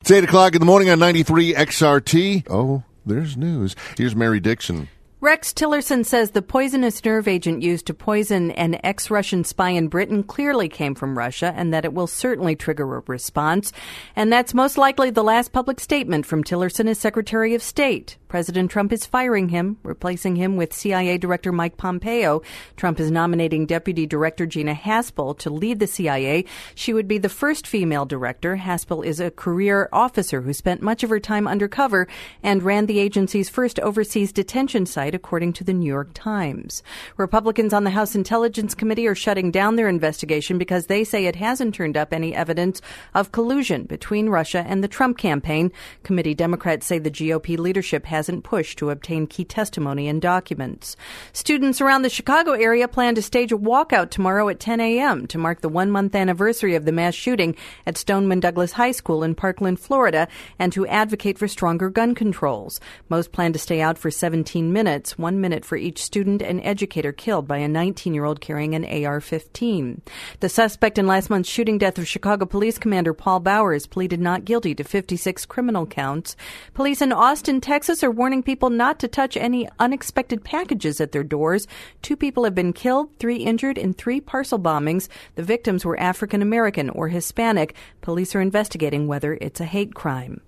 It's 8 o'clock in the morning on 93 XRT. Oh, there's news. Here's Mary Dixon. Rex Tillerson says the poisonous nerve agent used to poison an ex Russian spy in Britain clearly came from Russia and that it will certainly trigger a response. And that's most likely the last public statement from Tillerson as Secretary of State. President Trump is firing him, replacing him with CIA Director Mike Pompeo. Trump is nominating Deputy Director Gina Haspel to lead the CIA. She would be the first female director. Haspel is a career officer who spent much of her time undercover and ran the agency's first overseas detention site, according to the New York Times. Republicans on the House Intelligence Committee are shutting down their investigation because they say it hasn't turned up any evidence of collusion between Russia and the Trump campaign. Committee Democrats say the GOP leadership has hasn't pushed to obtain key testimony and documents. Students around the Chicago area plan to stage a walkout tomorrow at 10 a.m. to mark the one month anniversary of the mass shooting at Stoneman Douglas High School in Parkland, Florida, and to advocate for stronger gun controls. Most plan to stay out for 17 minutes, one minute for each student and educator killed by a 19 year old carrying an AR 15. The suspect in last month's shooting death of Chicago Police Commander Paul Bauer pleaded not guilty to 56 criminal counts. Police in Austin, Texas are are warning people not to touch any unexpected packages at their doors. Two people have been killed, three injured in three parcel bombings. The victims were African American or Hispanic. Police are investigating whether it's a hate crime.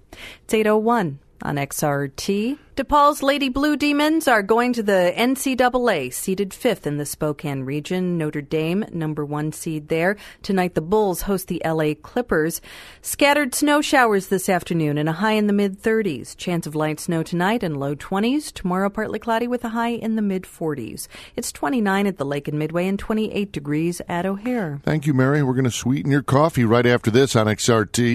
It's 801 on XRT. DePaul's Lady Blue Demons are going to the NCAA, seeded fifth in the Spokane region. Notre Dame, number one seed there. Tonight, the Bulls host the LA Clippers. Scattered snow showers this afternoon and a high in the mid 30s. Chance of light snow tonight and low 20s. Tomorrow, partly cloudy with a high in the mid 40s. It's 29 at the lake and Midway and 28 degrees at O'Hare. Thank you, Mary. We're going to sweeten your coffee right after this on XRT.